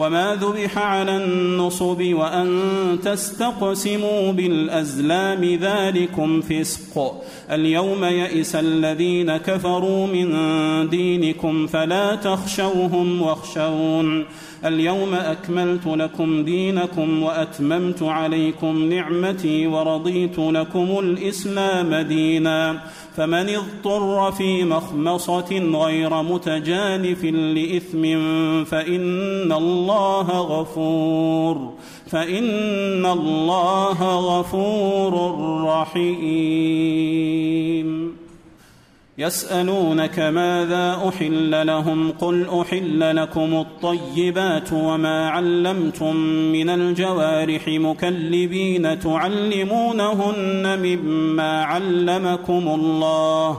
وما ذبح على النصب وأن تستقسموا بالأزلام ذلكم فسق اليوم يئس الذين كفروا من دينكم فلا تخشوهم واخشون اليوم اكملت لكم دينكم واتممت عليكم نعمتي ورضيت لكم الاسلام دينا فمن اضطر في مخمصه غير متجانف لاثم فان الله غفور فإن الله غفور رحيم. يسألونك ماذا أحل لهم قل أحل لكم الطيبات وما علمتم من الجوارح مكلبين تعلمونهن مما علمكم الله.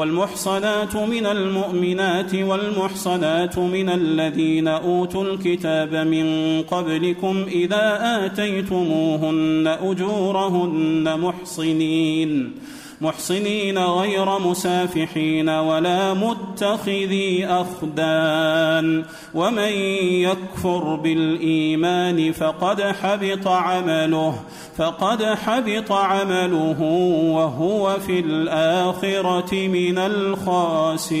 والمحصنات من المؤمنات والمحصنات من الذين أوتوا الكتاب من قبلكم إذا آتيتموهن أجورهن محصنين. محصنين غير مسافحين ولا متخذي أخدان ومن يكفر بالإيمان فقد حبط عمله فقد حبط عمله وهو في الآخرة من الخاسرين.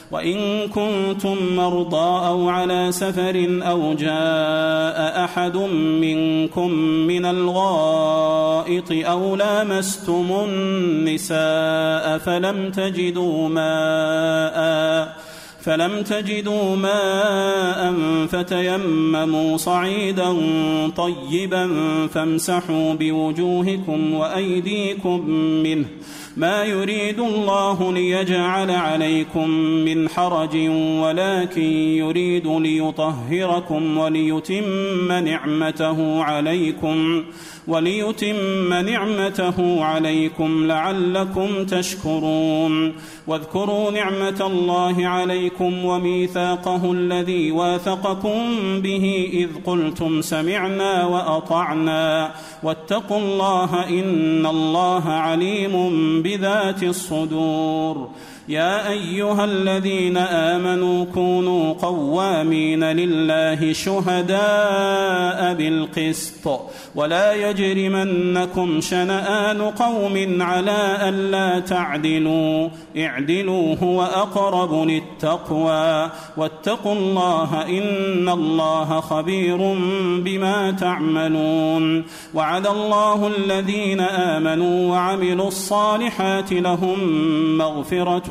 وإن كنتم مرضى أو على سفر أو جاء أحد منكم من الغائط أو لامستم النساء فلم تجدوا ماء فلم تجدوا ماء فتيمموا صعيدا طيبا فامسحوا بوجوهكم وأيديكم منه ما يريد الله ليجعل عليكم من حرج ولكن يريد ليطهركم وليتم نعمته عليكم وليتم نعمته عليكم لعلكم تشكرون. واذكروا نعمة الله عليكم وميثاقه الذي واثقكم به إذ قلتم سمعنا وأطعنا. واتقوا الله إن الله عليم بذات الصدور يا أيها الذين آمنوا كونوا قوامين لله شهداء بالقسط ولا يجرمنكم شنآن قوم على ألا تعدلوا. اعدلوا هو أقرب للتقوى. واتقوا الله إن الله خبير بما تعملون. وعد الله الذين آمنوا وعملوا الصالحات لهم مغفرة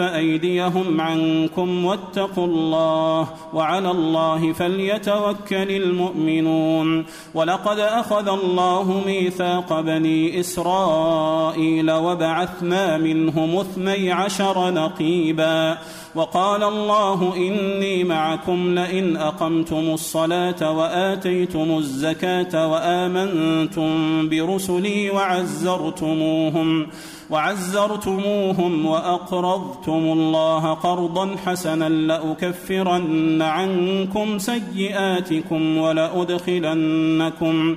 أيديهم عنكم واتقوا الله وعلى الله فليتوكل المؤمنون. ولقد أخذ الله ميثاق بني إسرائيل وبعثنا منهم اثني عشر نقيبا. وقال الله إني معكم لئن أقمتم الصلاة وآتيتم الزكاة وآمنتم برسلي وعزرتموهم. وعزرتموهم وأقرضتم الله قرضا حسنا لأكفرن عنكم سيئاتكم ولأدخلنكم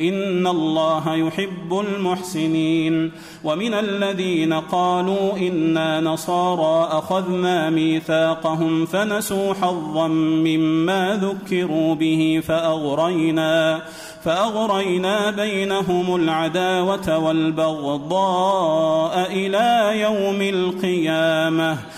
إن الله يحب المحسنين ومن الذين قالوا إنا نصارى أخذنا ميثاقهم فنسوا حظا مما ذكروا به فأغرينا فأغرينا بينهم العداوة والبغضاء إلى يوم القيامة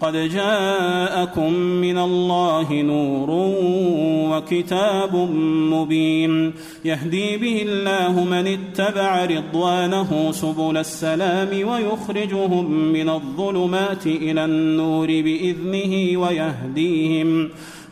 قد جاءكم من الله نور وكتاب مبين. يهدي به الله من اتبع رضوانه سبل السلام ويخرجهم من الظلمات إلى النور بإذنه ويهديهم.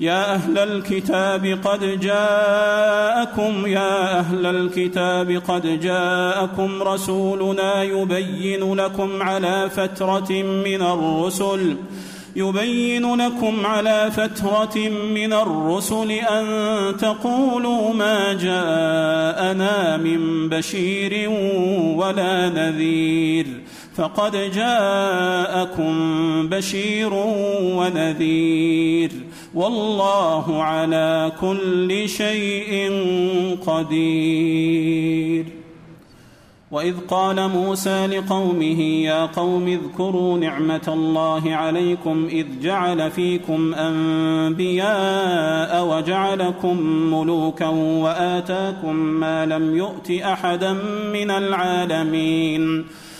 يا أهل الكتاب قد جاءكم يا أهل الكتاب قد جاءكم رسولنا يبين لكم على فترة من الرسل يبين لكم على فترة من الرسل أن تقولوا ما جاءنا من بشير ولا نذير فقد جاءكم بشير ونذير. والله على كل شيء قدير. وإذ قال موسى لقومه يا قوم اذكروا نعمة الله عليكم إذ جعل فيكم أنبياء وجعلكم ملوكا وآتاكم ما لم يؤت أحدا من العالمين.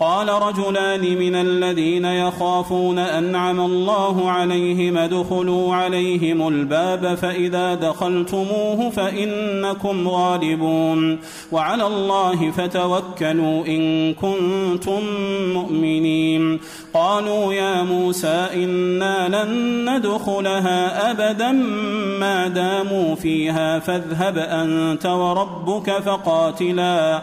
قال رجلان من الذين يخافون أنعم الله عليهم ادخلوا عليهم الباب فإذا دخلتموه فإنكم غالبون وعلى الله فتوكلوا إن كنتم مؤمنين قالوا يا موسى إنا لن ندخلها أبدا ما داموا فيها فاذهب أنت وربك فقاتلا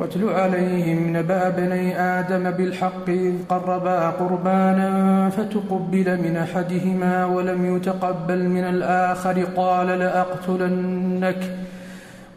واتل عليهم نبأ بني آدم بالحق إذ قربا قربانا فتقبل من أحدهما ولم يتقبل من الآخر قال لأقتلنك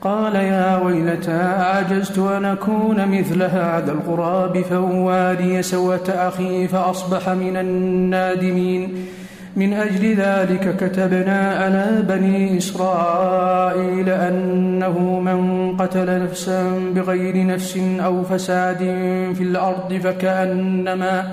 قال يا ويلتى أعجزت أن أكون مثل هذا الغراب فأواري سوة أخي فأصبح من النادمين. من أجل ذلك كتبنا على بني إسرائيل أنه من قتل نفسا بغير نفس أو فساد في الأرض فكأنما فكأنما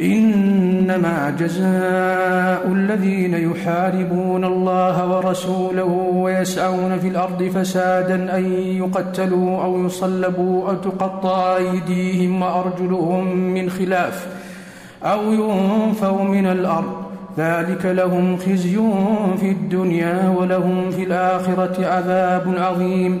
إنما جزاء الذين يحاربون الله ورسوله ويسعون في الأرض فسادا أن يقتلوا أو يصلبوا أو تقطع أيديهم وأرجلهم من خلاف أو ينفوا من الأرض. ذلك لهم خزي في الدنيا ولهم في الآخرة عذاب عظيم.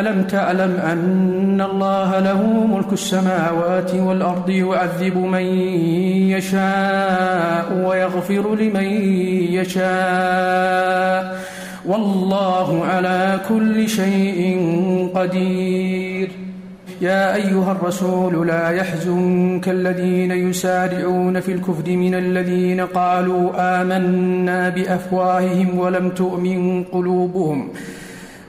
ألم تعلم أن الله له ملك السماوات والأرض يعذب من يشاء ويغفر لمن يشاء؟ والله على كل شيء قدير. يا أيها الرسول لا يحزنك الذين يسارعون في الكفر من الذين قالوا آمنا بأفواههم ولم تؤمن قلوبهم.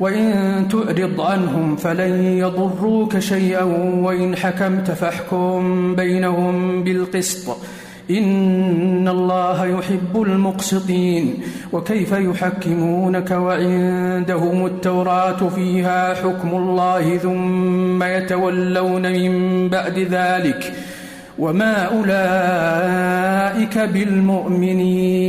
وإن تعرض عنهم فلن يضروك شيئا وإن حكمت فاحكم بينهم بالقسط إن الله يحب المقسطين وكيف يحكمونك وعندهم التوراة فيها حكم الله ثم يتولون من بعد ذلك وما أولئك بالمؤمنين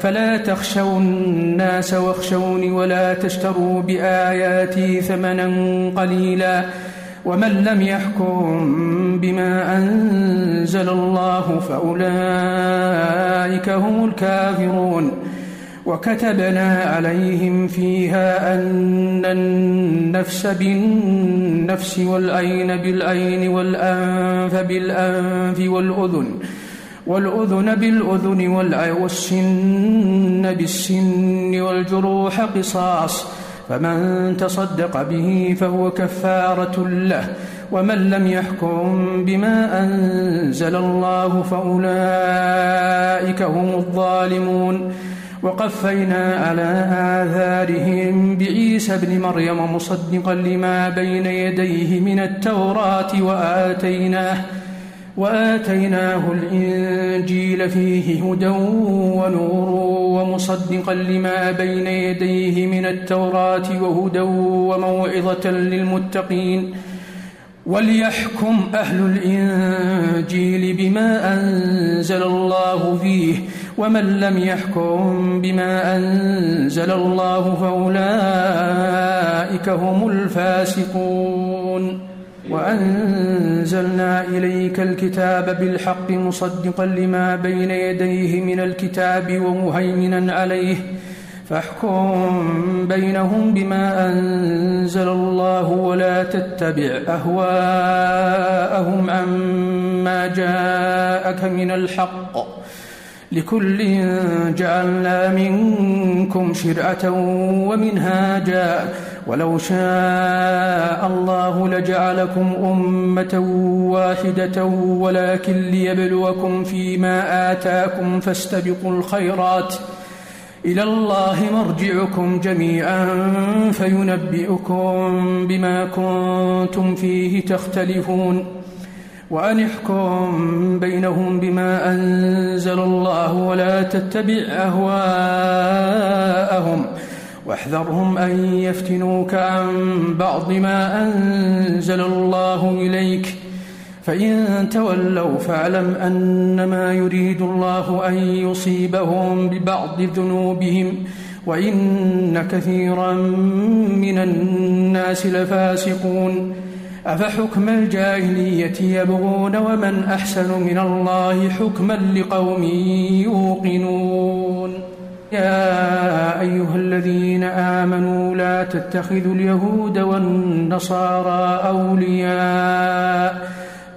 فلا تخشوا الناس واخشوني ولا تشتروا بآياتي ثمنا قليلا ومن لم يحكم بما أنزل الله فأولئك هم الكافرون وكتبنا عليهم فيها أن النفس بالنفس والعين بالعين والأنف بالأنف والأذن والأذن بالأذن والسن بالسن والجروح قصاص فمن تصدق به فهو كفارة له ومن لم يحكم بما أنزل الله فأولئك هم الظالمون. وقفينا على آثارهم بعيسى ابن مريم مصدقا لما بين يديه من التوراة وآتيناه وآتيناه الإنجيل فيه هدى ونور ومصدقا لما بين يديه من التوراة وهدى وموعظة للمتقين وليحكم أهل الإنجيل بما أنزل الله فيه ومن لم يحكم بما أنزل الله فأولئك هم الفاسقون وأنزلنا إليك الكتاب بالحق مصدقا لما بين يديه من الكتاب ومهيمنا عليه فاحكم بينهم بما أنزل الله ولا تتبع أهواءهم عما جاءك من الحق لكل جعلنا منكم شرعة ومنهاجا ولو شاء الله لجعلكم أمة واحدة ولكن ليبلوكم فيما آتاكم فاستبقوا الخيرات. إلى الله مرجعكم جميعا فينبئكم بما كنتم فيه تختلفون. وأن احكم بينهم بما أنزل الله ولا تتبع أهواءهم. واحذرهم أن يفتنوك عن بعض ما أنزل الله إليك. فإن تولوا فاعلم أنما يريد الله أن يصيبهم ببعض ذنوبهم وإن كثيرا من الناس لفاسقون. أفحكم الجاهلية يبغون ومن أحسن من الله حكما لقوم يوقنون. يا أيها الذين آمنوا لا تتخذوا اليهود والنصارى أولياء.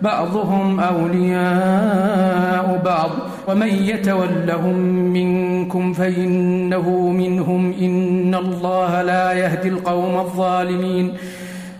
بعضهم أولياء بعض. ومن يتولهم منكم فإنه منهم. إن الله لا يهدي القوم الظالمين.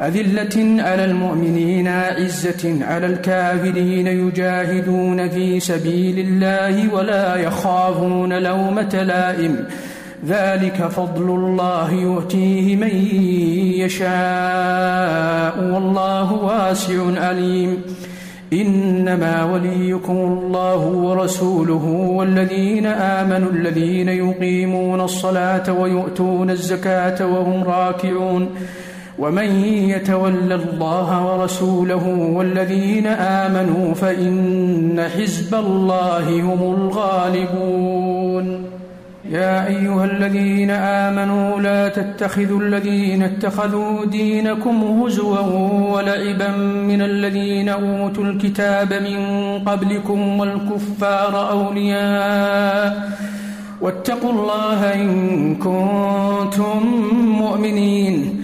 أذلة على المؤمنين عزة على الكافرين يجاهدون في سبيل الله ولا يخافون لومة لائم. ذلك فضل الله يؤتيه من يشاء والله واسع عليم. إنما وليكم الله ورسوله والذين آمنوا الذين يقيمون الصلاة ويؤتون الزكاة وهم راكعون. ومن يتول الله ورسوله والذين آمنوا فإن حزب الله هم الغالبون. يا أيها الذين آمنوا لا تتخذوا الذين اتخذوا دينكم هزوا ولعبا من الذين أوتوا الكتاب من قبلكم والكفار أولياء. واتقوا الله إن كنتم مؤمنين.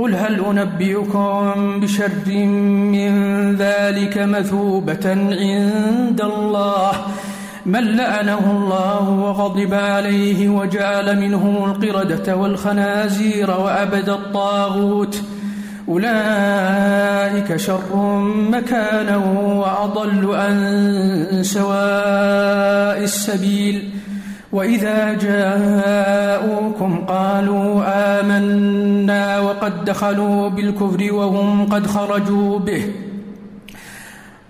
قل هل أنبئكم بشر من ذلك مثوبة عند الله من لعنه الله وغضب عليه وجعل منهم القردة والخنازير وأبد الطاغوت أولئك شر مكانا وأضل عن سواء السبيل وإذا جاءوكم قالوا آمنا وقد دخلوا بالكفر وهم قد خرجوا به.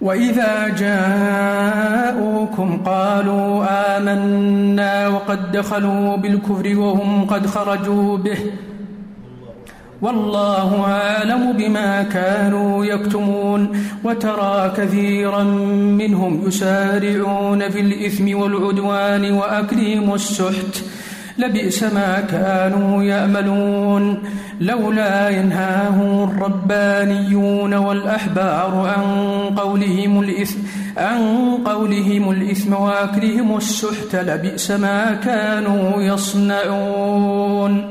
وإذا جاءوكم قالوا آمنا وقد دخلوا بالكفر وهم قد خرجوا به. والله أعلم بما كانوا يكتمون وترى كثيرا منهم يسارعون في الإثم والعدوان وأكلهم السحت. لبئس ما كانوا يأملون. لولا ينهاهم الربانيون والأحبار عن قولهم الإثم عن قولهم الإثم وأكلهم السحت. لبئس ما كانوا يصنعون.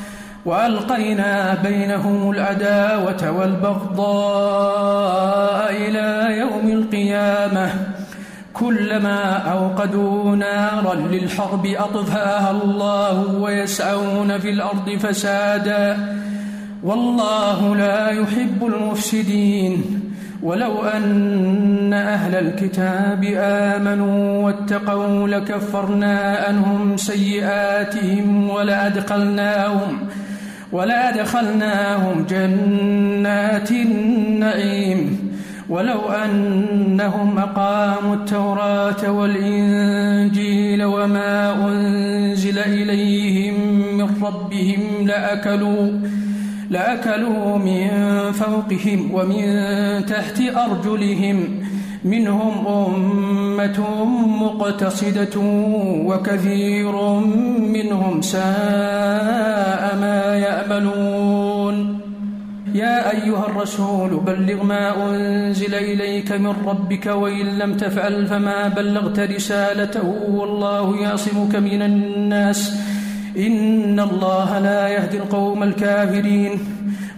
وألقينا بينهم العداوة والبغضاء إلى يوم القيامة. كلما أوقدوا نارا للحرب أطفأها الله ويسعون في الأرض فسادا. والله لا يحب المفسدين. ولو أن أهل الكتاب آمنوا واتقوا لكفرنا عنهم سيئاتهم ولأدخلناهم ولأدخلناهم جنات النعيم ولو أنهم أقاموا التوراة والإنجيل وما أنزل إليهم من ربهم لأكلوا لأكلوا من فوقهم ومن تحت أرجلهم منهم أمة مقتصدة وكثير منهم ساء ما يأملون يا أيها الرسول بلغ ما أنزل إليك من ربك وإن لم تفعل فما بلغت رسالته. والله يعصمك من الناس. إن الله لا يهدي القوم الكافرين.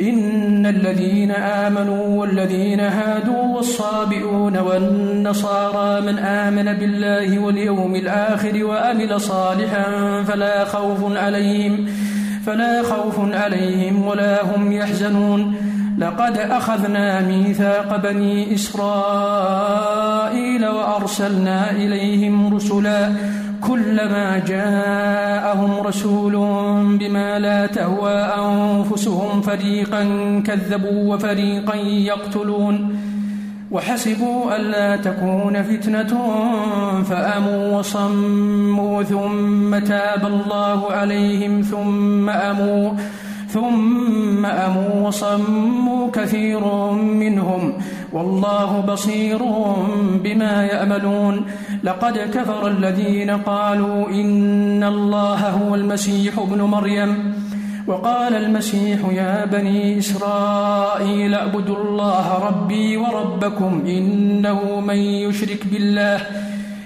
إن الذين آمنوا والذين هادوا والصابئون والنصارى من آمن بالله واليوم الآخر وأمل صالحا فلا خوف عليهم فلا خوف عليهم ولا هم يحزنون. لقد أخذنا ميثاق بني إسرائيل وأرسلنا إليهم رسلا كلما جاءهم رسول بما لا تهوى أنفسهم فريقا كذبوا وفريقا يقتلون وحسبوا ألا تكون فتنة فأموا وصموا ثم تاب الله عليهم ثم أموا ثم أموا وصموا كثير منهم والله بصير بما يأملون. لقد كفر الذين قالوا إن الله هو المسيح ابن مريم. وقال المسيح يا بني إسرائيل اعبدوا الله ربي وربكم إنه من يشرك بالله.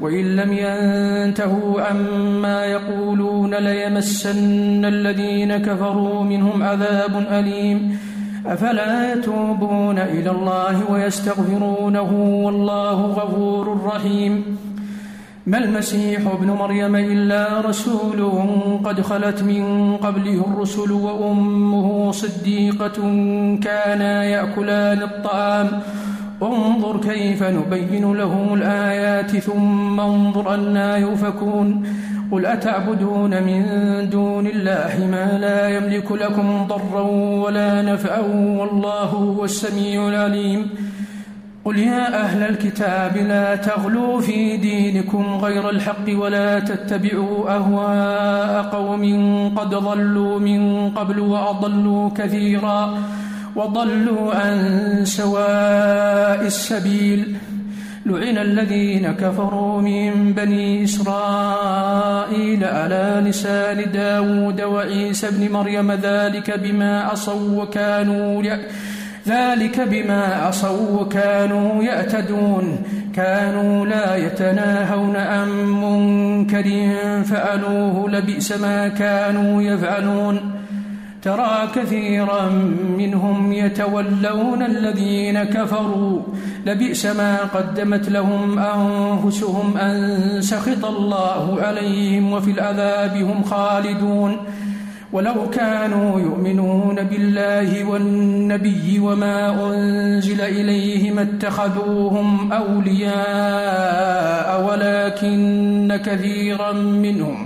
وإن لم ينتهوا عما يقولون ليمسن الذين كفروا منهم عذاب أليم. أفلا يتوبون إلى الله ويستغفرونه والله غفور رحيم. ما المسيح ابن مريم إلا رسول قد خلت من قبله الرسل وأمه صديقة كانا يأكلان الطعام. انظر كيف نبين لهم الآيات ثم انظر أنا يؤفكون. قل أتعبدون من دون الله ما لا يملك لكم ضرا ولا نفعا والله هو السميع العليم. قل يا أهل الكتاب لا تغلوا في دينكم غير الحق ولا تتبعوا أهواء قوم قد ضلوا من قبل وأضلوا كثيرا. وضلوا عن سواء السبيل. لعن الذين كفروا من بني إسرائيل على لسان داود وعيسى بن مريم ذلك بما عصوا وكانوا ذلك بما عصوا وكانوا يعتدون كانوا لا يتناهون عن منكر فعلوه لبئس ما كانوا يفعلون. ترى كثيرا منهم يتولون الذين كفروا. لبئس ما قدمت لهم أنفسهم أن سخط الله عليهم وفي العذاب هم خالدون. ولو كانوا يؤمنون بالله والنبي وما أنزل إليهم اتخذوهم أولياء ولكن كثيرا منهم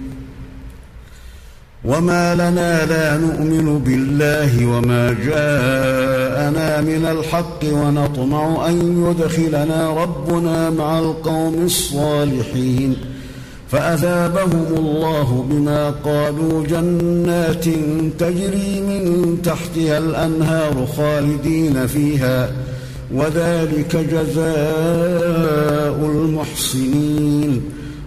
وما لنا لا نؤمن بالله وما جاءنا من الحق ونطمع أن يدخلنا ربنا مع القوم الصالحين فأذابهم الله بما قالوا جنات تجري من تحتها الأنهار خالدين فيها وذلك جزاء المحسنين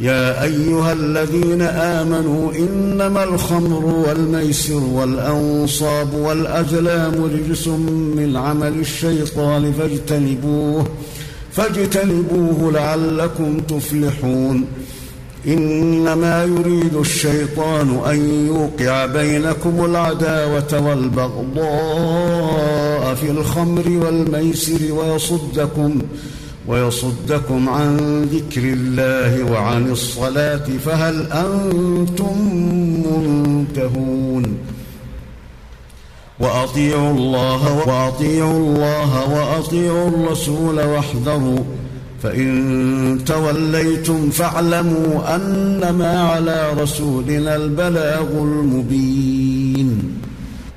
يا أيها الذين آمنوا إنما الخمر والميسر والأنصاب والأزلام رجس من عمل الشيطان فاجتنبوه فاجتنبوه لعلكم تفلحون. إنما يريد الشيطان أن يوقع بينكم العداوة والبغضاء في الخمر والميسر ويصدكم. ويصدكم عن ذكر الله وعن الصلاة فهل أنتم منتهون؟ وأطيعوا الله وأطيعوا الله وأطيعوا الرسول واحذروا فإن توليتم فاعلموا أنما على رسولنا البلاغ المبين.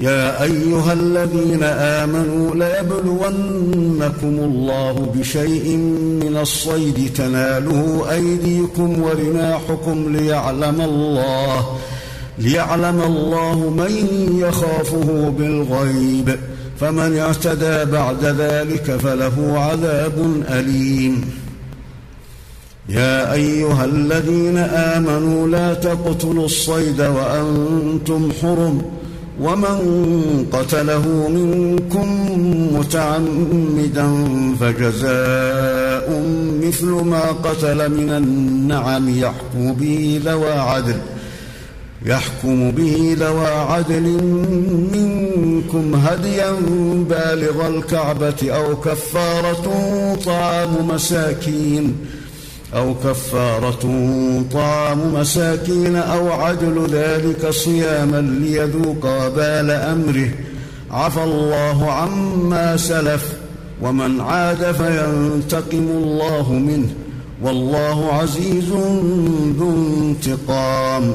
يا أيها الذين آمنوا ليبلونكم الله بشيء من الصيد. تناله أيديكم ورماحكم ليعلم الله ليعلم الله من يخافه بالغيب. فمن اعتدى بعد ذلك فله عذاب أليم. يا أيها الذين آمنوا لا تقتلوا الصيد وأنتم حرم. ومن قتله منكم متعمدا فجزاء مثل ما قتل من النعم يحكم به ذوى عدل يحكم به ذوى عدل منكم هديا بالغ الكعبة أو كفارة طعام مساكين. أو كفارة طعام مساكين أو عدل ذلك صياما ليذوق وبال أمره. عفى الله عما سلف ومن عاد فينتقم الله منه. والله عزيز ذو انتقام.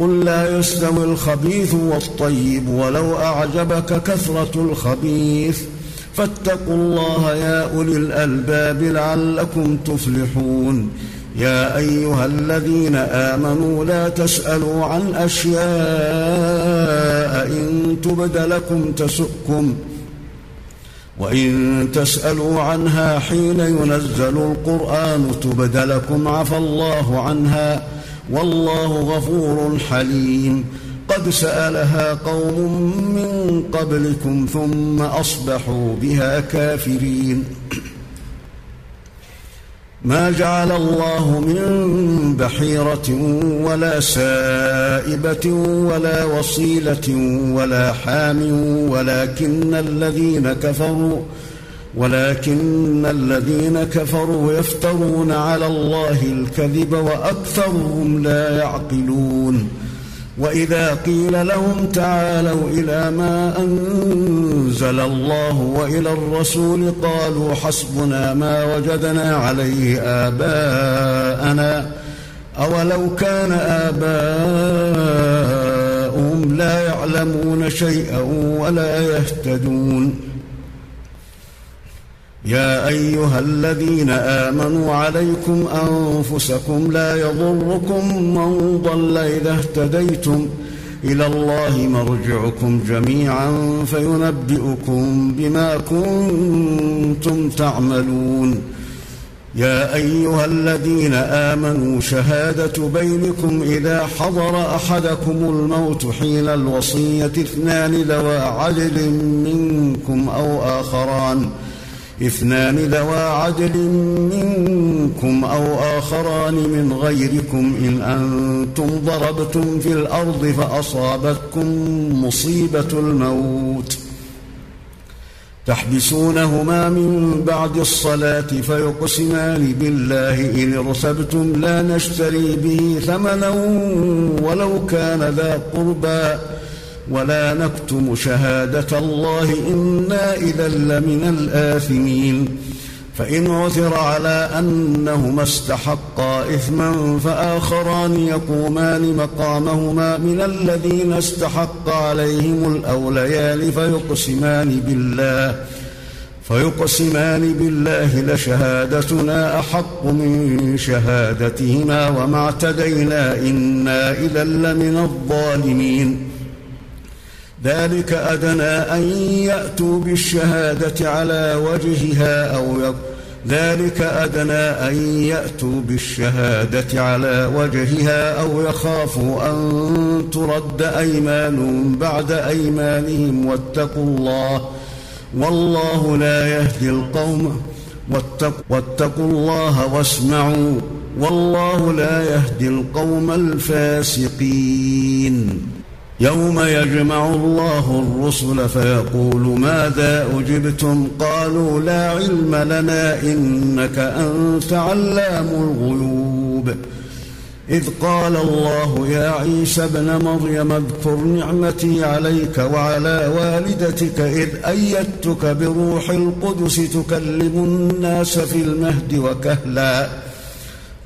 قل لا يستوي الخبيث والطيب ولو أعجبك كثرة الخبيث. فاتقوا الله يا أولي الألباب لعلكم تفلحون. يا أيها الذين آمنوا لا تسألوا عن أشياء إن تبد لكم تسؤكم. وإن تسألوا عنها حين ينزل القرآن تبد لكم. عفى الله عنها. والله غفور حليم. قد سألها قوم من قبلكم ثم أصبحوا بها كافرين. ما جعل الله من بحيرة ولا سائبة ولا وصيلة ولا حام ولكن الذين كفروا ولكن الذين كفروا يفترون على الله الكذب وأكثرهم لا يعقلون وإذا قيل لهم تعالوا إلى ما أنزل الله وإلى الرسول قالوا حسبنا ما وجدنا عليه آباءنا أولو كان آباؤهم لا يعلمون شيئا ولا يهتدون يا أيها الذين آمنوا عليكم أنفسكم لا يضركم من ضل إذا اهتديتم إلى الله مرجعكم جميعا فينبئكم بما كنتم تعملون. يا أيها الذين آمنوا شهادة بينكم إذا حضر أحدكم الموت حين الوصية اثنان ذوى عدل منكم أو آخران. اثنان ذوا عدل منكم أو آخران من غيركم إن أنتم ضربتم في الأرض فأصابتكم مصيبة الموت. تحبسونهما من بعد الصلاة فيقسمان بالله إن ارتبتم لا نشتري به ثمنا ولو كان ذا قربى. ولا نكتم شهادة الله إنا إذا لمن الآثمين. فإن عثر على أنهما استحقا إثما فآخران يقومان مقامهما من الذين استحق عليهم الأوليان فيقسمان بالله. فيقسمان بالله لشهادتنا أحق من شهادتهما وما اعتدينا إنا إذا لمن الظالمين. ذلك أدنى أن يأتوا بالشهادة على وجهها أو يق... ذلك أدنى أن يأتوا بالشهادة على وجهها أو يخافوا أن ترد أيمان بعد أيمانهم واتقوا الله والله لا يهدي القوم واتق... واتقوا الله واسمعوا والله لا يهدي القوم الفاسقين يوم يجمع الله الرسل فيقول ماذا أجبتم؟ قالوا لا علم لنا إنك أنت علام الغيوب. إذ قال الله يا عيسى ابن مريم اذكر نعمتي عليك وعلى والدتك إذ أيدتك بروح القدس تكلم الناس في المهد وكهلا.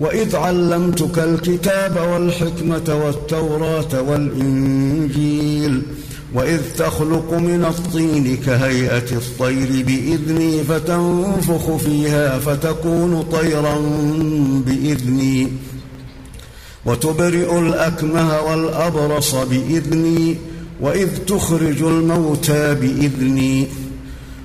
وإذ علمتك الكتاب والحكمة والتوراة والإنجيل وإذ تخلق من الطين كهيئة الطير بإذني فتنفخ فيها فتكون طيرا بإذني وتبرئ الأكمه والأبرص بإذني وإذ تخرج الموتى بإذني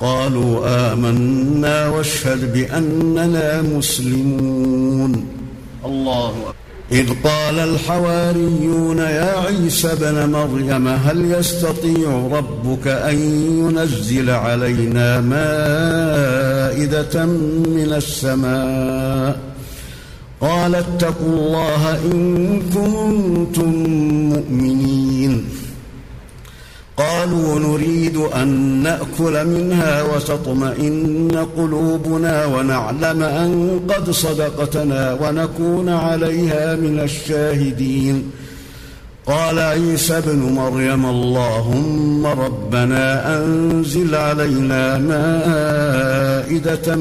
قالوا آمنا واشهد بأننا مسلمون. الله أكبر. إذ قال الحواريون يا عيسى ابن مريم هل يستطيع ربك أن ينزل علينا مائدة من السماء؟ قال اتقوا الله إن كنتم مؤمنين. قالوا نريد أن نأكل منها وتطمئن قلوبنا ونعلم أن قد صدقتنا ونكون عليها من الشاهدين. قال عيسى ابن مريم اللهم ربنا أنزل علينا مائدة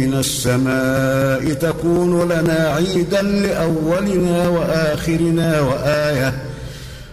من السماء تكون لنا عيدا لأولنا وآخرنا وآية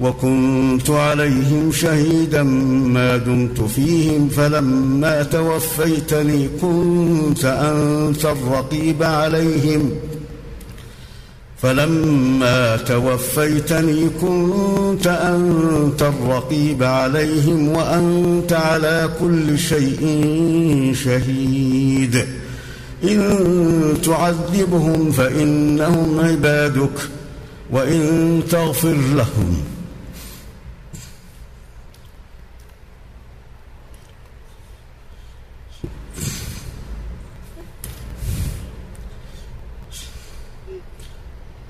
وكنت عليهم شهيدا ما دمت فيهم فلما توفيتني كنت أنت الرقيب عليهم. فلما توفيتني كنت أنت الرقيب عليهم وأنت على كل شيء شهيد. إن تعذبهم فإنهم عبادك وإن تغفر لهم.